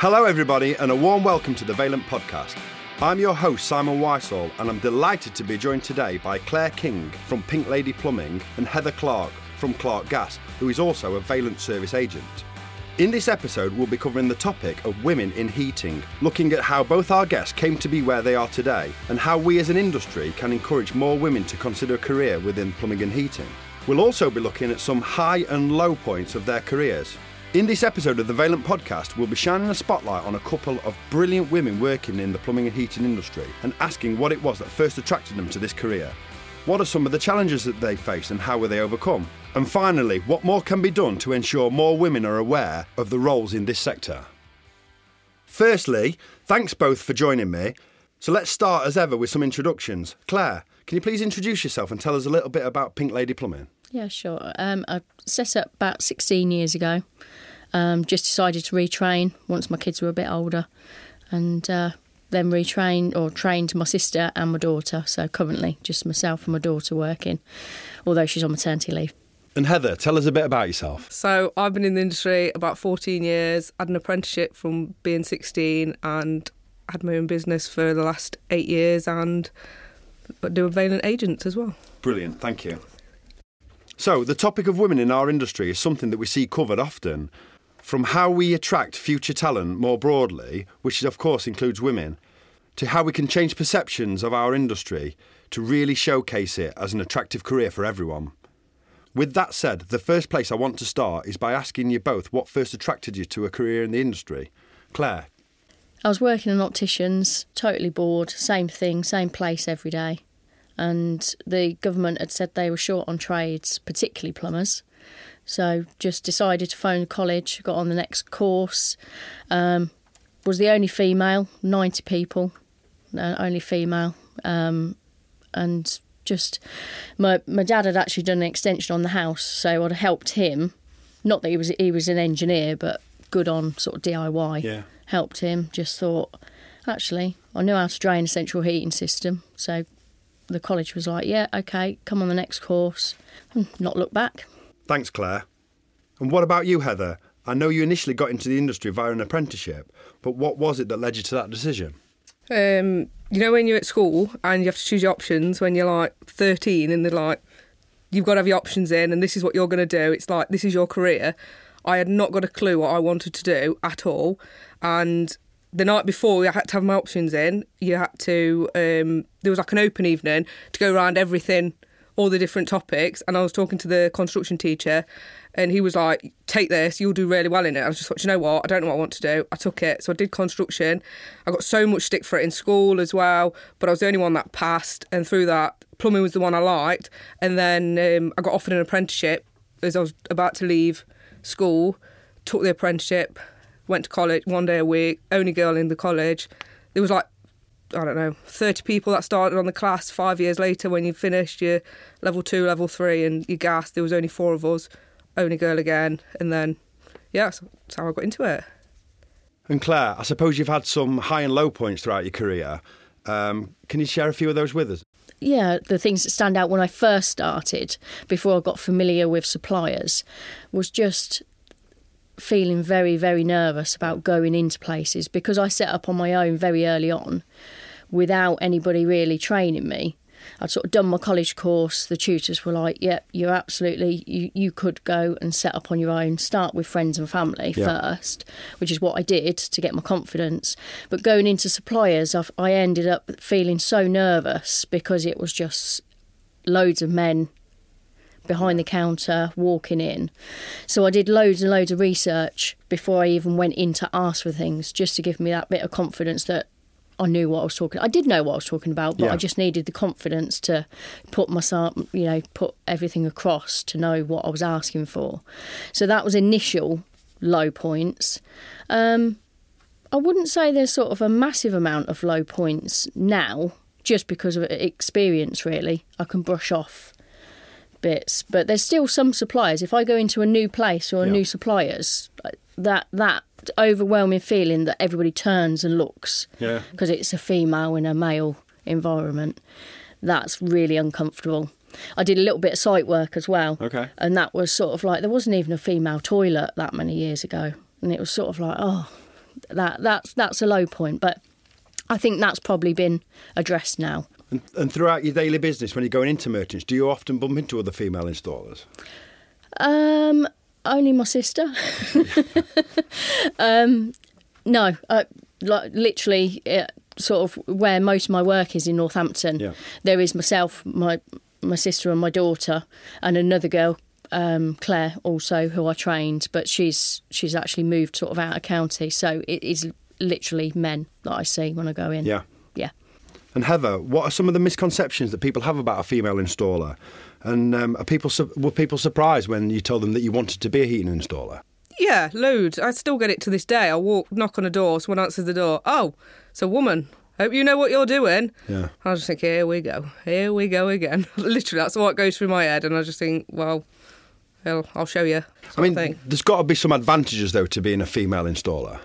Hello, everybody, and a warm welcome to the Vaillant Podcast. I'm your host, Simon Whysall, and I'm delighted to be joined today by Clare King from Pink Lady Plumbing and Heather Clark from Clark Gas, who is also a Vaillant service agent. In this episode, we'll be covering the topic of women in heating, looking at how both our guests came to be where they are today and how we as an industry can encourage more women to consider a career within plumbing and heating. We'll also be looking at some high and low points of their careers. In this episode of the Vaillant podcast, we'll be shining a spotlight on a couple of brilliant women working in the plumbing and heating industry and asking what it was that first attracted them to this career. What are some of the challenges that they face and how were they overcome? And finally, what more can be done to ensure more women are aware of the roles in this sector? Firstly, thanks both for joining me. So let's start as ever with some introductions. Clare, can you please introduce yourself and tell us a little bit about Pink Lady Plumbing? Yeah, sure. Um, I set up about 16 years ago. Um, just decided to retrain once my kids were a bit older, and uh, then retrained or trained my sister and my daughter. So currently, just myself and my daughter working, although she's on maternity leave. And Heather, tell us a bit about yourself. So I've been in the industry about 14 years. Had an apprenticeship from being 16 and had my own business for the last eight years and do a Vaillant agents as well. Brilliant, thank you. So, the topic of women in our industry is something that we see covered often. From how we attract future talent more broadly, which of course includes women, to how we can change perceptions of our industry to really showcase it as an attractive career for everyone. With that said, the first place I want to start is by asking you both what first attracted you to a career in the industry. Clare. I was working in opticians, totally bored, same thing, same place every day and the government had said they were short on trades, particularly plumbers. So just decided to phone the college, got on the next course. Um, was the only female, 90 people, uh, only female. Um, and just, my, my dad had actually done an extension on the house, so I'd helped him. Not that he was he was an engineer, but good on sort of DIY. Yeah. Helped him. Just thought, actually, I know how to drain a central heating system, so the college was like, yeah, okay, come on the next course, and not look back. Thanks, Clare. And what about you, Heather? I know you initially got into the industry via an apprenticeship, but what was it that led you to that decision? Um, you know, when you're at school and you have to choose your options when you're like 13 and they're like, you've got to have your options in and this is what you're going to do. It's like, this is your career. I had not got a clue what I wanted to do at all. And the night before I had to have my options in. You had to um, there was like an open evening to go around everything, all the different topics. And I was talking to the construction teacher, and he was like, "Take this, you'll do really well in it." I was just like, you know what? I don't know what I want to do. I took it, so I did construction. I got so much stick for it in school as well, but I was the only one that passed. And through that, plumbing was the one I liked. And then um, I got offered an apprenticeship as I was about to leave school. Took the apprenticeship went to college one day a week, only girl in the college. There was like, I don't know, 30 people that started on the class five years later when you finished your level two, level three, and you gas. There was only four of us, only girl again. And then, yeah, that's how I got into it. And Clare, I suppose you've had some high and low points throughout your career. Um, can you share a few of those with us? Yeah, the things that stand out when I first started, before I got familiar with suppliers, was just feeling very, very nervous about going into places because I set up on my own very early on without anybody really training me. I'd sort of done my college course. The tutors were like, "Yep, yeah, you're absolutely you, you could go and set up on your own. Start with friends and family yeah. first, which is what I did to get my confidence. But going into suppliers, I've, I ended up feeling so nervous because it was just loads of men behind the counter, walking in. So I did loads and loads of research before I even went in to ask for things, just to give me that bit of confidence that I knew what I was talking. I did know what I was talking about, but yeah. I just needed the confidence to put myself, you know, put everything across to know what I was asking for. So that was initial low points. Um, I wouldn't say there's sort of a massive amount of low points now, just because of experience. Really, I can brush off bits, but there's still some suppliers. If I go into a new place or a yeah. new suppliers, that that overwhelming feeling that everybody turns and looks because yeah. it's a female in a male environment, that's really uncomfortable. I did a little bit of site work as well. Okay. And that was sort of like there wasn't even a female toilet that many years ago, and it was sort of like oh, that that's that's a low point. But I think that's probably been addressed now. And, and throughout your daily business, when you're going into merchants, do you often bump into other female installers? Um, only my sister. um, no, uh, like literally, uh, sort of where most of my work is in Northampton. Yeah. There is myself, my my sister, and my daughter, and another girl, um, Claire, also who I trained, but she's she's actually moved sort of out of county, so it is literally men that I see when I go in. Yeah. Yeah. And Heather, what are some of the misconceptions that people have about a female installer? And um, are people su- were people surprised when you told them that you wanted to be a heating installer? Yeah, loads. I still get it to this day. I walk, knock on a door, someone answers the door. Oh, it's a woman. Hope you know what you're doing. Yeah. I just think, here we go. Here we go again. Literally, that's what goes through my head. And I just think, well, I'll, I'll show you. I mean, there's got to be some advantages though to being a female installer.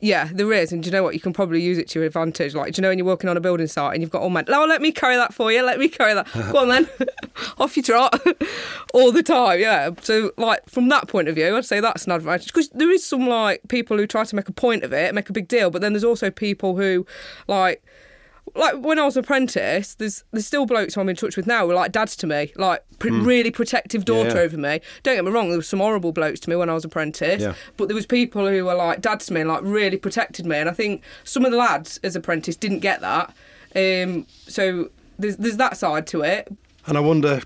Yeah, there is. And do you know what? You can probably use it to your advantage. Like, do you know when you're working on a building site and you've got all men, oh, let me carry that for you, let me carry that. Go on then. Off you trot. all the time, yeah. So, like, from that point of view, I'd say that's an advantage. Because there is some, like, people who try to make a point of it, make a big deal. But then there's also people who, like, like when I was an apprentice, there's there's still blokes who I'm in touch with now who are like dads to me, like pr- really protective daughter. Yeah. over me. Don't get me wrong, there was some horrible blokes to me when I was apprentice, Yeah. but there was people who were like dads to me and like really protected me. And I think some of the lads as apprentice didn't get that. Um, so there's there's that side to it. And I wonder,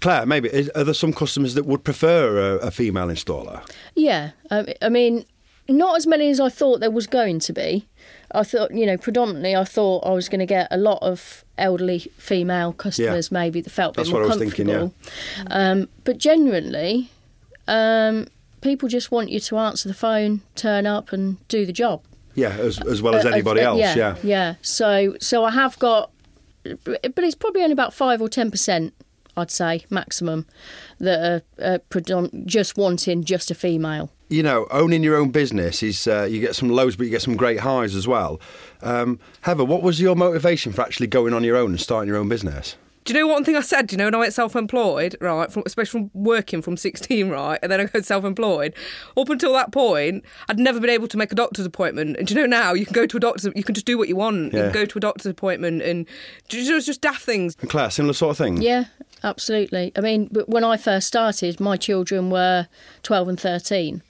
Claire, maybe is, are there some customers that would prefer a, a female installer? Yeah, um, I mean, not as many as I thought there was going to be. I thought, you know, predominantly I thought I was going to get a lot of elderly female customers, maybe that felt a That's bit more what I was thinking, comfortable. Um, but generally, um, people just want you to answer the phone, turn up, and do the job. Yeah, as, as well as Uh, anybody uh, else. Yeah, Yeah. yeah. So, so I have got, but it's probably only about five or ten percent, I'd say, maximum, that are uh, predom- just wanting just a female. You know, owning your own business is uh, you get some lows, but you get some great highs as well. Um, Heather, what was your motivation for actually going on your own and starting your own business? Do you know one thing I said? Do you know when I went self-employed, right? From, especially from working from 16, right, and then I go self-employed. Up until that point, I'd never been able to make a doctor's appointment. And do you know now you can go to a doctor's, you can just do what you want. You Yeah. can go to a doctor's appointment and do you know, it's just daft things. And Clare, similar sort of thing. Yeah, absolutely. I mean, but when I first started, my children were 12 and 13.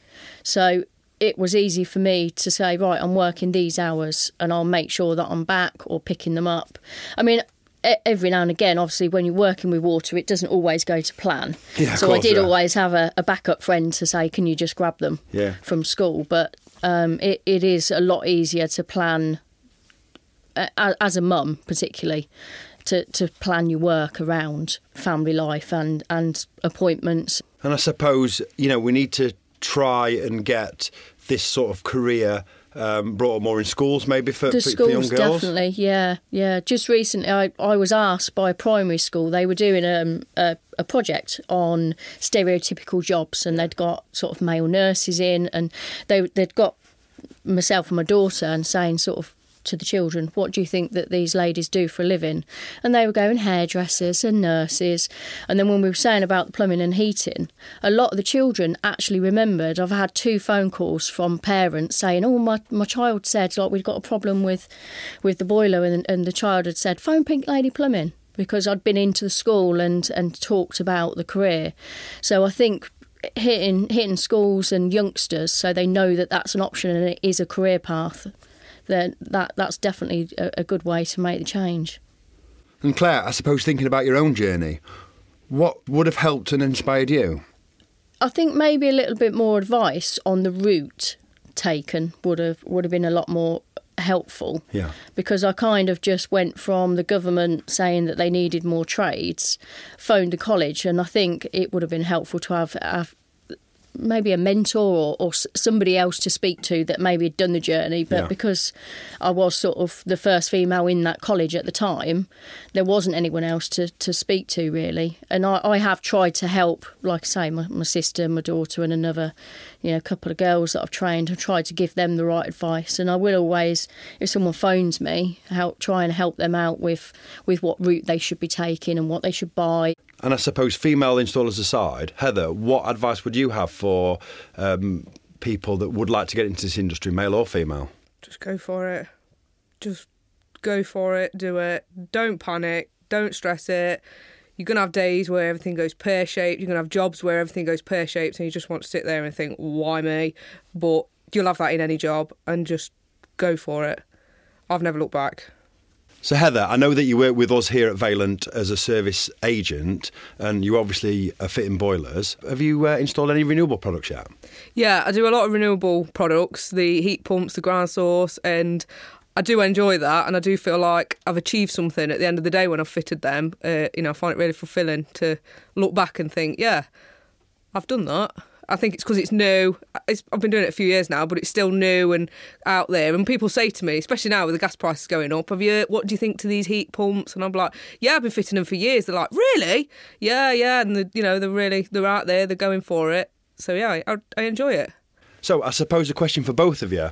So it was easy for me to say, right, I'm working these hours and I'll make sure that I'm back or picking them up. I mean, every now and again, obviously, when you're working with water, it doesn't always go to plan. Yeah, so I did yeah. always have a, a backup friend to say, can you just grab them Yeah. from school? But um, it, it is a lot easier to plan uh, as a mum, particularly, to, to plan your work around family life and, and appointments. And I suppose, you know, we need to try and get this sort of career um, brought up more in schools, maybe for, The for, for young schools, girls. definitely, yeah, yeah. Just recently, I, I was asked by a primary school. They were doing um, a a project on stereotypical jobs, and they'd got sort of male nurses in, and they they'd got myself and my daughter, and saying sort of to the children, what do you think that these ladies do for a living? And they were going hairdressers and nurses. And then when we were saying about the plumbing and heating, a lot of the children actually remembered. I've had two phone calls from parents saying, "Oh, my, my child said like we've got a problem with with the boiler," and, and the child had said, "Phone Pink Lady Plumbing." Because I'd been into the school and, and talked about the career, so I think hitting hitting schools and youngsters so they know that that's an option and it is a career path then that that's definitely a, a good way to make the change And Clare, I suppose thinking about your own journey, what would have helped and inspired you? i think maybe a little bit more advice on the route taken would have would have been a lot more helpful Yeah. because I kind of just went from the government saying that they needed more trades, phoned the college, and I think it would have been helpful to have, have maybe a mentor or, or somebody else to speak to that maybe had done the journey. But Yeah. because I was sort of the first female in that college at the time, there wasn't anyone else to, to speak to really. And I, I have tried to help, like I say, my, my sister, my daughter, and another, you know, a couple of girls that I've trained. I've tried to give them the right advice, and I will always, if someone phones me, help try and help them out with with what route they should be taking and what they should buy. And I suppose female installers aside, Heather, what advice would you have for um, people that would like to get into this industry, male or female? Just go for it. Just go for it. Do it. Don't panic. Don't stress it. You're gonna have days where everything goes pear shaped. You're gonna have jobs where everything goes pear shaped, and you just want to sit there and think, "Why me?" But you'll have that in any job, and just go for it. I've never looked back. So, Heather, I know that you work with us here at Vaillant as a service agent, and you obviously are fitting boilers. Have you uh, installed any renewable products yet? Yeah, I do a lot of renewable products, the heat pumps, the ground source, and I do enjoy that, and I do feel like I've achieved something at the end of the day when I've fitted them. Uh, you know, I find it really fulfilling to look back and think, yeah, I've done that. I think it's because it's new. It's, I've been doing it a few years now, but it's still new and out there. And people say to me, especially now with the gas prices going up, "Have you? What do you think to these heat pumps?" And I'm like, "Yeah, I've been fitting them for years." They're like, "Really? Yeah, yeah." And the, you know, they're really they're out there. They're going for it. So yeah, I, I enjoy it. So, I suppose a question for both of you: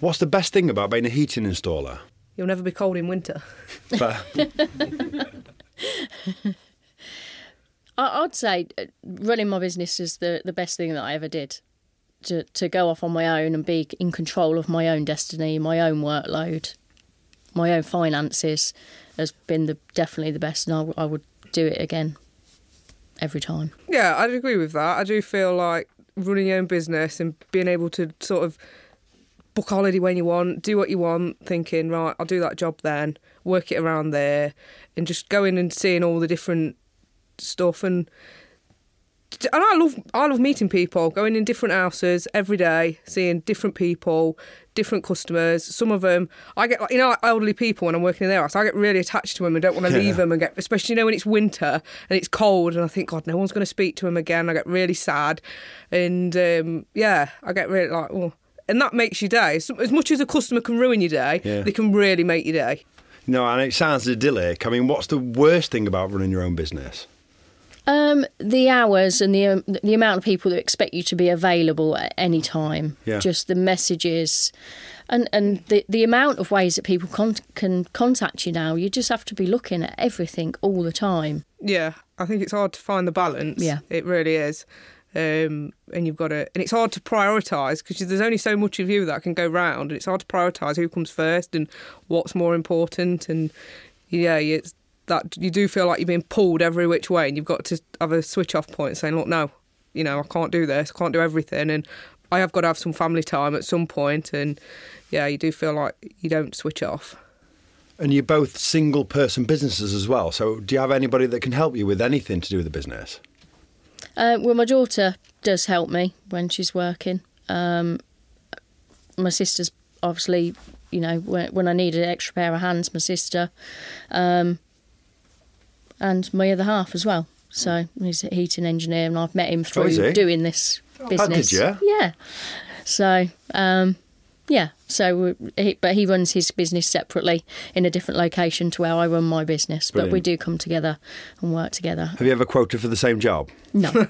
What's the best thing about being a heating installer? You'll never be cold in winter. I, I'd say uh, running my business is the, the best thing that I ever did. To, to go off on my own and be in control of my own destiny, my own workload, my own finances has been the definitely the best, and I, w- I would do it again every time. Yeah, I'd agree with that. I do feel like running your own business and being able to sort of book holiday when you want, do what you want, thinking, right, I'll do that job then, work it around there, and just going and seeing all the different stuff and and I love I love meeting people, going in different houses every day, seeing different people, different customers. Some of them, I get like you know like elderly people when I'm working in their house, I get really attached to them and don't want to Yeah. leave them and get especially you know when it's winter and it's cold and I think God no one's going to speak to them again. I get really sad, and um, yeah, I get really like oh, and that makes your day. So, as much as a customer can ruin your day, Yeah. they can really make your day. no, and it sounds idyllic. I mean, what's the worst thing about running your own business? Um, the hours and the um, the amount of people that expect you to be available at any time. Yeah. Just the messages, and and the the amount of ways that people con- can contact you now. You just have to be looking at everything all the time. Yeah, I think it's hard to find the balance. Yeah. it really is. Um, and you've got to, and it's hard to prioritise because there's only so much of you that can go round, and it's hard to prioritise who comes first and what's more important. And yeah, it's that you do feel like you're being pulled every which way, and you've got to have a switch off point saying, "Look, no, you know, I can't do this, I can't do everything," and I have got to have some family time at some point. And yeah, you do feel like you don't switch off. And you're both single person businesses as well. So, do you have anybody that can help you with anything to do with the business? Uh, well, my daughter does help me when she's working. Um, my sister's obviously, you know, when, when I need an extra pair of hands, my sister, um, and my other half as well. So he's a heating engineer, and I've met him through he? doing this Oh, business. did you? Yeah. So, um, yeah. So, he, but he runs his business separately in a different location to where I run my business. But we do come together and work together. Have you ever quoted for the same job? No.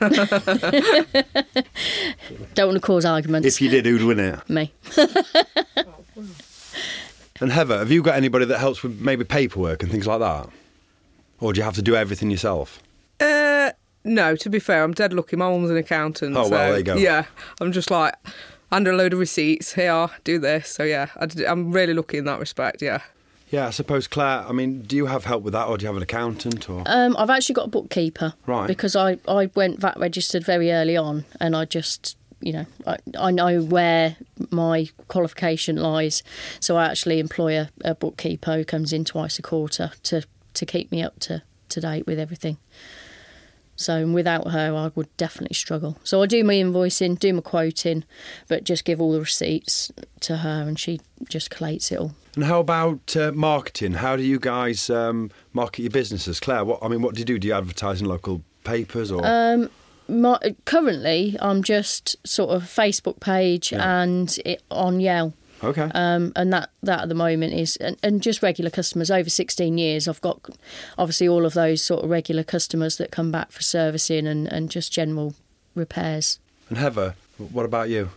Don't want to cause arguments. If you did, who'd win it? Me. And Heather, have you got anybody that helps with maybe paperwork and things like that? Or do you have to do everything yourself? Uh, no, to be fair, I'm dead lucky. My mum's an accountant. Oh, well, so, there you go. Yeah, I'm just like, under a load of receipts. Here, do this. So, yeah, I am really lucky in that respect, yeah. Yeah, I suppose, Clare, I mean, do you have help with that or do you have an accountant or? Um, I've actually got a bookkeeper. Right. Because I, I went VAT registered very early on and I just, you know, I, I know where my qualification lies. So I actually employ a, a bookkeeper who comes in twice a quarter to, to keep me up to, to date with everything. So without her, I would definitely struggle. So I do my invoicing, do my quoting, but just give all the receipts to her and she just collates it all. And how about uh, marketing? How do you guys um, market your businesses? Clare, what I mean, what do you do? Do you advertise in local papers or? Um, my, currently, I'm just sort of Facebook page Yeah. and it, on Yell. Okay. Um, and that, that at the moment is and, and just regular customers over 16 years i've got obviously all of those sort of regular customers that come back for servicing and, and just general repairs and Heather, what about you?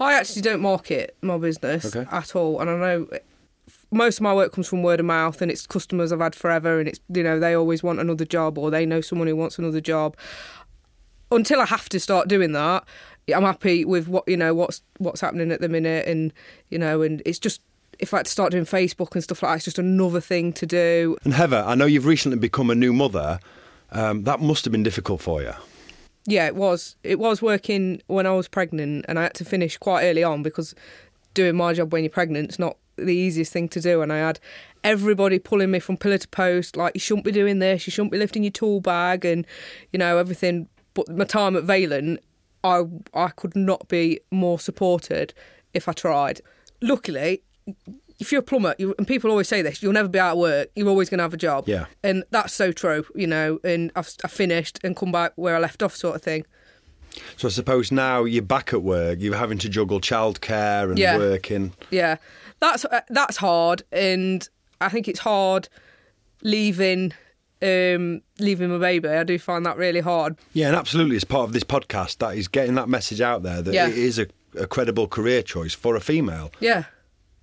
I actually don't market my business Okay. at all, and I know most of my work comes from word of mouth, and it's customers I've had forever, and it's you know they always want another job or they know someone who wants another job. Until I have to start doing that, I'm happy with what you know what's what's happening at the minute, and you know, and it's just if I had to start doing Facebook and stuff like that, it's just another thing to do. And Heather, I know you've recently become a new mother. Um, that must have been difficult for you. Yeah, it was. It was working when I was pregnant, and I had to finish quite early on because doing my job when you're pregnant is not the easiest thing to do. And I had everybody pulling me from pillar to post, like you shouldn't be doing this, you shouldn't be lifting your tool bag, and you know everything. But my time at Vaillant, I I could not be more supported if I tried. Luckily, if you're a plumber, you, and people always say this, you'll never be out of work. You're always going to have a job. Yeah. And that's so true, you know. And I've, I finished and come back where I left off, sort of thing. So I suppose now you're back at work, you're having to juggle childcare and Yeah. working. Yeah, that's uh, that's hard, and I think it's hard leaving um, leaving my baby. I do find that really hard. Yeah, and absolutely, as part of this podcast, that is getting that message out there that Yeah. it is a, a credible career choice for a female. Yeah.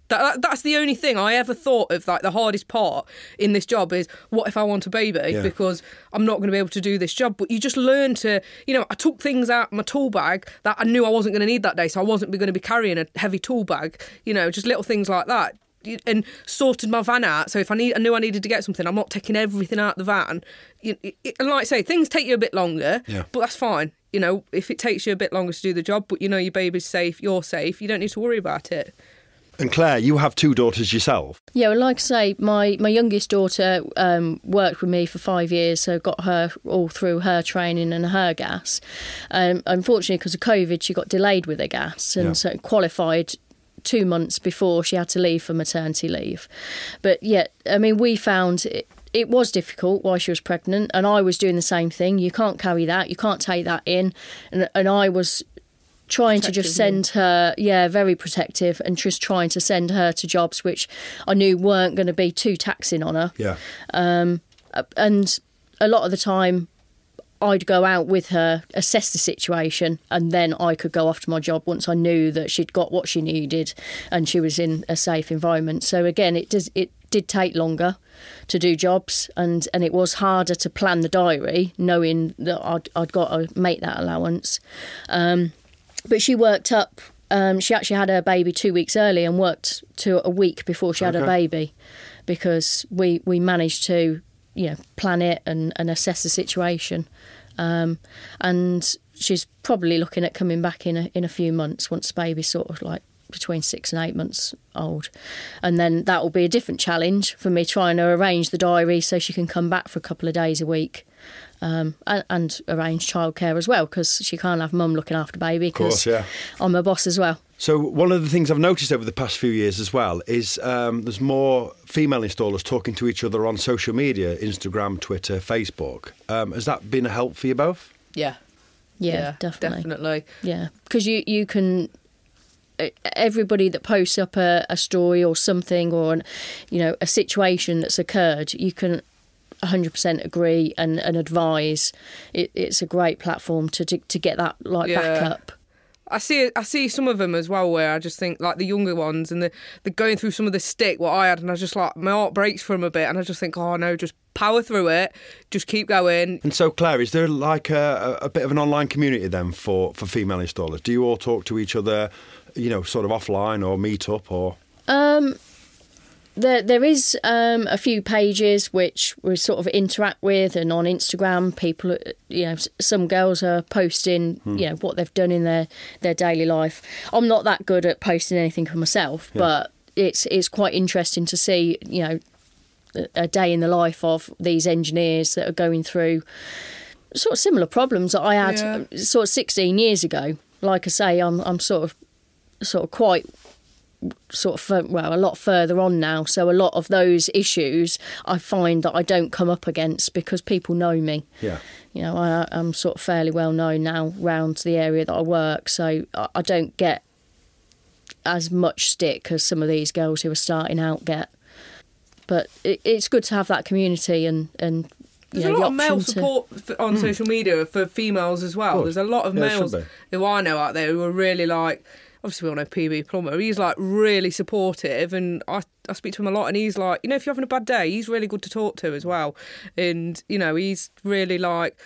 That, that, that's the only thing I ever thought of. Like the hardest part in this job is what if I want a baby Yeah. because I'm not going to be able to do this job. But you just learn to, you know, I took things out my tool bag that I knew I wasn't going to need that day, so I wasn't going to be carrying a heavy tool bag. You know, just little things like that. You- And sorted my van out. So if I need, I knew I needed to get something. I'm not taking everything out the van. You, it, and like I say, things take you a bit longer, Yeah. but that's fine. You know, if it takes you a bit longer to do the job, but you know your baby's safe, you're safe, you don't need to worry about it. And Clare, you have two daughters yourself. Yeah, well, like I say, my, my youngest daughter um, worked with me for five years, so got her all through her training and her gas. Um, unfortunately, because of COVID, she got delayed with her gas and Yeah. so qualified two months before she had to leave for maternity leave. But yet, I mean, we found it, it was difficult while she was pregnant, and I was doing the same thing. You can't carry that, you can't take that in, and and I was trying to just send her yeah very protective and just trying to send her to jobs which i knew weren't going to be too taxing on her Yeah. Um, and a lot of the time I'd go out with her, assess the situation, and then I could go off to my job once I knew that she'd got what she needed and she was in a safe environment. So again, it does it did take longer to do jobs, and and it was harder to plan the diary, knowing that I'd I'd got to make that allowance. Um, but she worked up. Um, she actually had her baby two weeks early and worked to a week before she had her baby, because we we managed to you know plan it and, and assess the situation, um, and she's probably looking at coming back in a in a few months once the baby's sort of like between six and eight months old, and then that will be a different challenge for me trying to arrange the diary so she can come back for a couple of days a week. Um, and, and arrange childcare as well because she can't have mum looking after baby because yeah. I'm a boss as well. So one of the things I've noticed over the past few years as well is um, there's more female installers talking to each other on social media, Instagram, Twitter, Facebook. Um, has that been a help for you both? Yeah. Yeah, definitely. Definitely. Yeah, because you you can everybody that posts up a, a story or something or an, you know a situation that's occurred, you can 100% agree and, and advise. It, it's a great platform to, to to get that like back Yeah. up. I see I see some of them as well where I just think like the younger ones and the they're going through some of the stick what I had and I just like my heart breaks for them a bit and I just think oh no just power through it just keep going And so, Clare, is there like a, a a bit of an online community then for, for female installers? Do you all talk to each other, you know, sort of offline or meet up or? Um, there there is um, a few pages which we sort of interact with, and on Instagram, people, uh, you know, some girls are posting, you know, what they've done in their their daily life. I'm not that good at posting anything for myself, but it's it's quite interesting to see, you know, a- a day in the life of these engineers that are going through sort of similar problems that I had Yeah. sort of 16 years ago. Like I say, I'm I'm sort of sort of quite sort of well a lot further on now so a lot of those issues i find that i don't come up against because people know me Yeah. you know I, i'm sort of fairly well known now round the area that i work so i, I don't get as much stick as some of these girls who are starting out get but it, it's good to have that community and and you There's know, a the lot of male option to- support f on social media for females as well. There's a lot of Yeah, males who I know out there who are really like. Obviously, we all know PB Plumber. He's like really supportive, and I I speak to him a lot. And he's like, you know, if you're having a bad day, he's really good to talk to as well. And you know, he's really like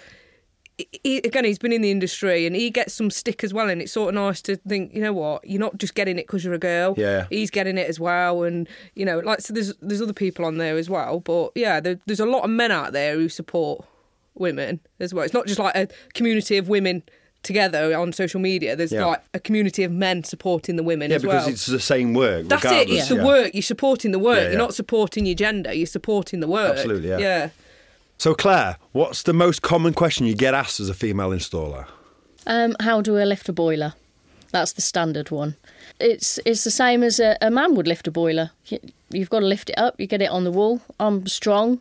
he, again, he's been in the industry and he gets some stick as well. And it's sort of nice to think, you know what, you're not just getting it because you're a girl. Yeah. He's getting it as well. And, you know, like, so there's, there's other people on there as well. But yeah, there, there's a lot of men out there who support women as well. It's not just like a community of women together on social media. There's Yeah. like a community of men supporting the women as well. Yeah, as because well. it's the same work. That's it. regardless, It's the work. You're supporting the work. Yeah, yeah. You're not supporting your gender. You're supporting the work. Absolutely, yeah. Yeah. So, Clare, what's the most common question you get asked as a female installer? Um, how do I lift a boiler? That's the standard one. It's it's the same as a, a man would lift a boiler. You've got to lift it up. You get it on the wall. I'm strong,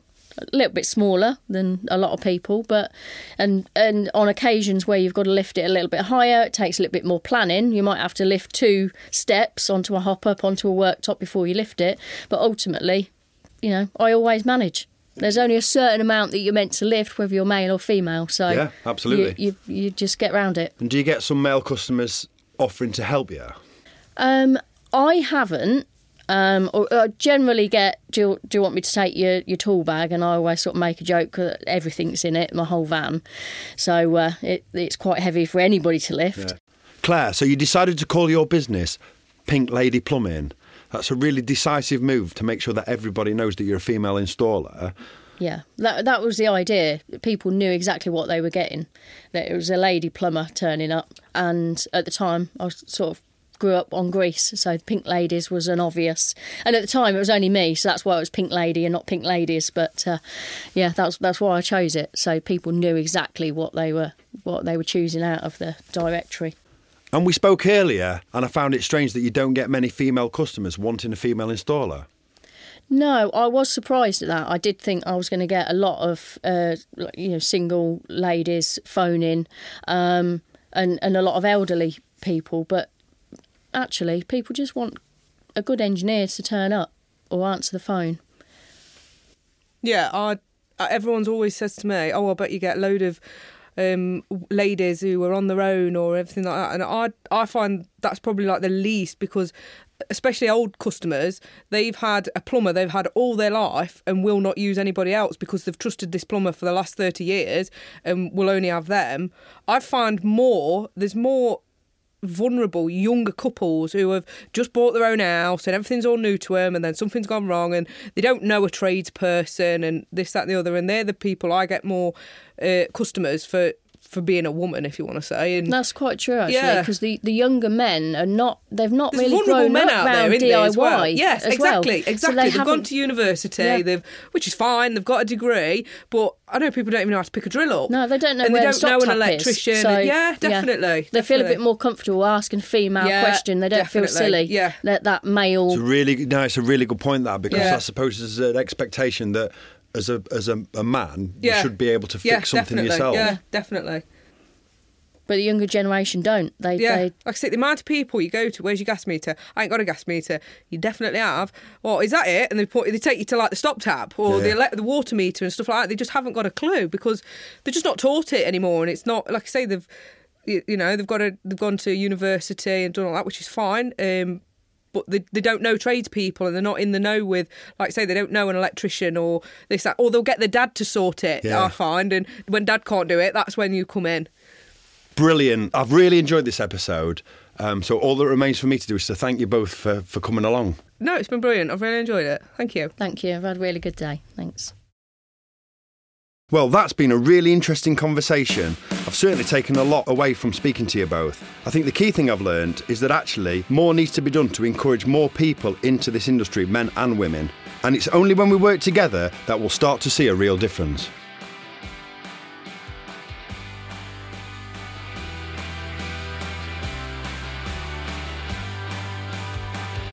a little bit smaller than a lot of people, but and and on occasions where you've got to lift it a little bit higher, it takes a little bit more planning. You might have to lift two steps onto a hop up onto a worktop before you lift it. But ultimately, you know, I always manage. There's only a certain amount that you're meant to lift, whether you're male or female. So Yeah, absolutely. you, you, you just get round it. And do you get some male customers offering to help you? Um, I haven't. Um, or I generally get, do you, do you want me to take your, your tool bag? And I always sort of make a joke that everything's in it, my whole van. So uh, it, it's quite heavy for anybody to lift. Clare, so you decided to call your business Pink Lady Plumbing. That's a really decisive move to make sure that everybody knows that you're a female installer. Yeah, that that was the idea. People knew exactly what they were getting. That it was a lady plumber turning up, and at the time I was sort of grew up on Grease, so Pink Ladies was an obvious. And at the time it was only me, so that's why it was Pink Lady and not Pink Ladies. But uh, yeah, that's that's why I chose it. So people knew exactly what they were what they were choosing out of the directory. And we spoke earlier, and I found it strange that you don't get many female customers wanting a female installer. No, I was surprised at that. I did think I was going to get a lot of, uh, you know, single ladies phoning, um, and and a lot of elderly people. But actually, people just want a good engineer to turn up or answer the phone. Yeah, I, I- everyone's always says to me, "Oh, I bet you get a load of um, ladies who are on their own or everything like that." And I, I find that's probably like the least because, especially old customers, they've had a plumber they've had all their life and will not use anybody else because they've trusted this plumber for the last thirty years and will only have them. I find more. There's more vulnerable younger couples who have just bought their own house and everything's all new to them and then something's gone wrong and they don't know a tradesperson and this that and the other. And they're the people I get more uh, customers for for being a woman if you want to say and That's quite true, actually, Yeah. because the, the younger men are not. They've not there's really grown men up out around there, isn't DIY. as well? Yes, as well. exactly, So exactly. they they've gone to university, Yeah. they've which is fine. They've got a degree, but I know people don't even know how to pick a drill up. No, they don't know and where they don't know stop an tap is. electrician. So, and- yeah, definitely. They feel a bit more comfortable asking a female Yeah, question. They don't feel silly. Yeah. That that male. It's a really no, it's a really good point that because Yeah. I suppose there's an expectation that as a as a, a man Yeah. you should be able to fix yeah, something definitely. yourself. Yeah, definitely. But the younger generation don't. They, Yeah, they like I said, the amount of people you go to, where's your gas meter? I ain't got a gas meter. You definitely have. Well, is that it? And they put, they take you to like the stop tap or the Yeah. ele- the water meter and stuff like that. They just haven't got a clue because they're just not taught it anymore. And it's not like I say they've, you, you know, they've got a, they've gone to university and done all that, which is fine. Um, but they, they don't know tradespeople and they're not in the know with, like say, they don't know an electrician or this, that, or they'll get their dad to sort it, Yeah. I find. And when dad can't do it, that's when you come in. Brilliant. I've really enjoyed this episode. Um, so all that remains for me to do is to thank you both for, for coming along. No, it's been brilliant. I've really enjoyed it. Thank you. Thank you. I've had a really good day. Thanks. Well, that's been a really interesting conversation. I've certainly taken a lot away from speaking to you both. I think the key thing I've learned is that actually more needs to be done to encourage more people into this industry, men and women. And it's only when we work together that we'll start to see a real difference.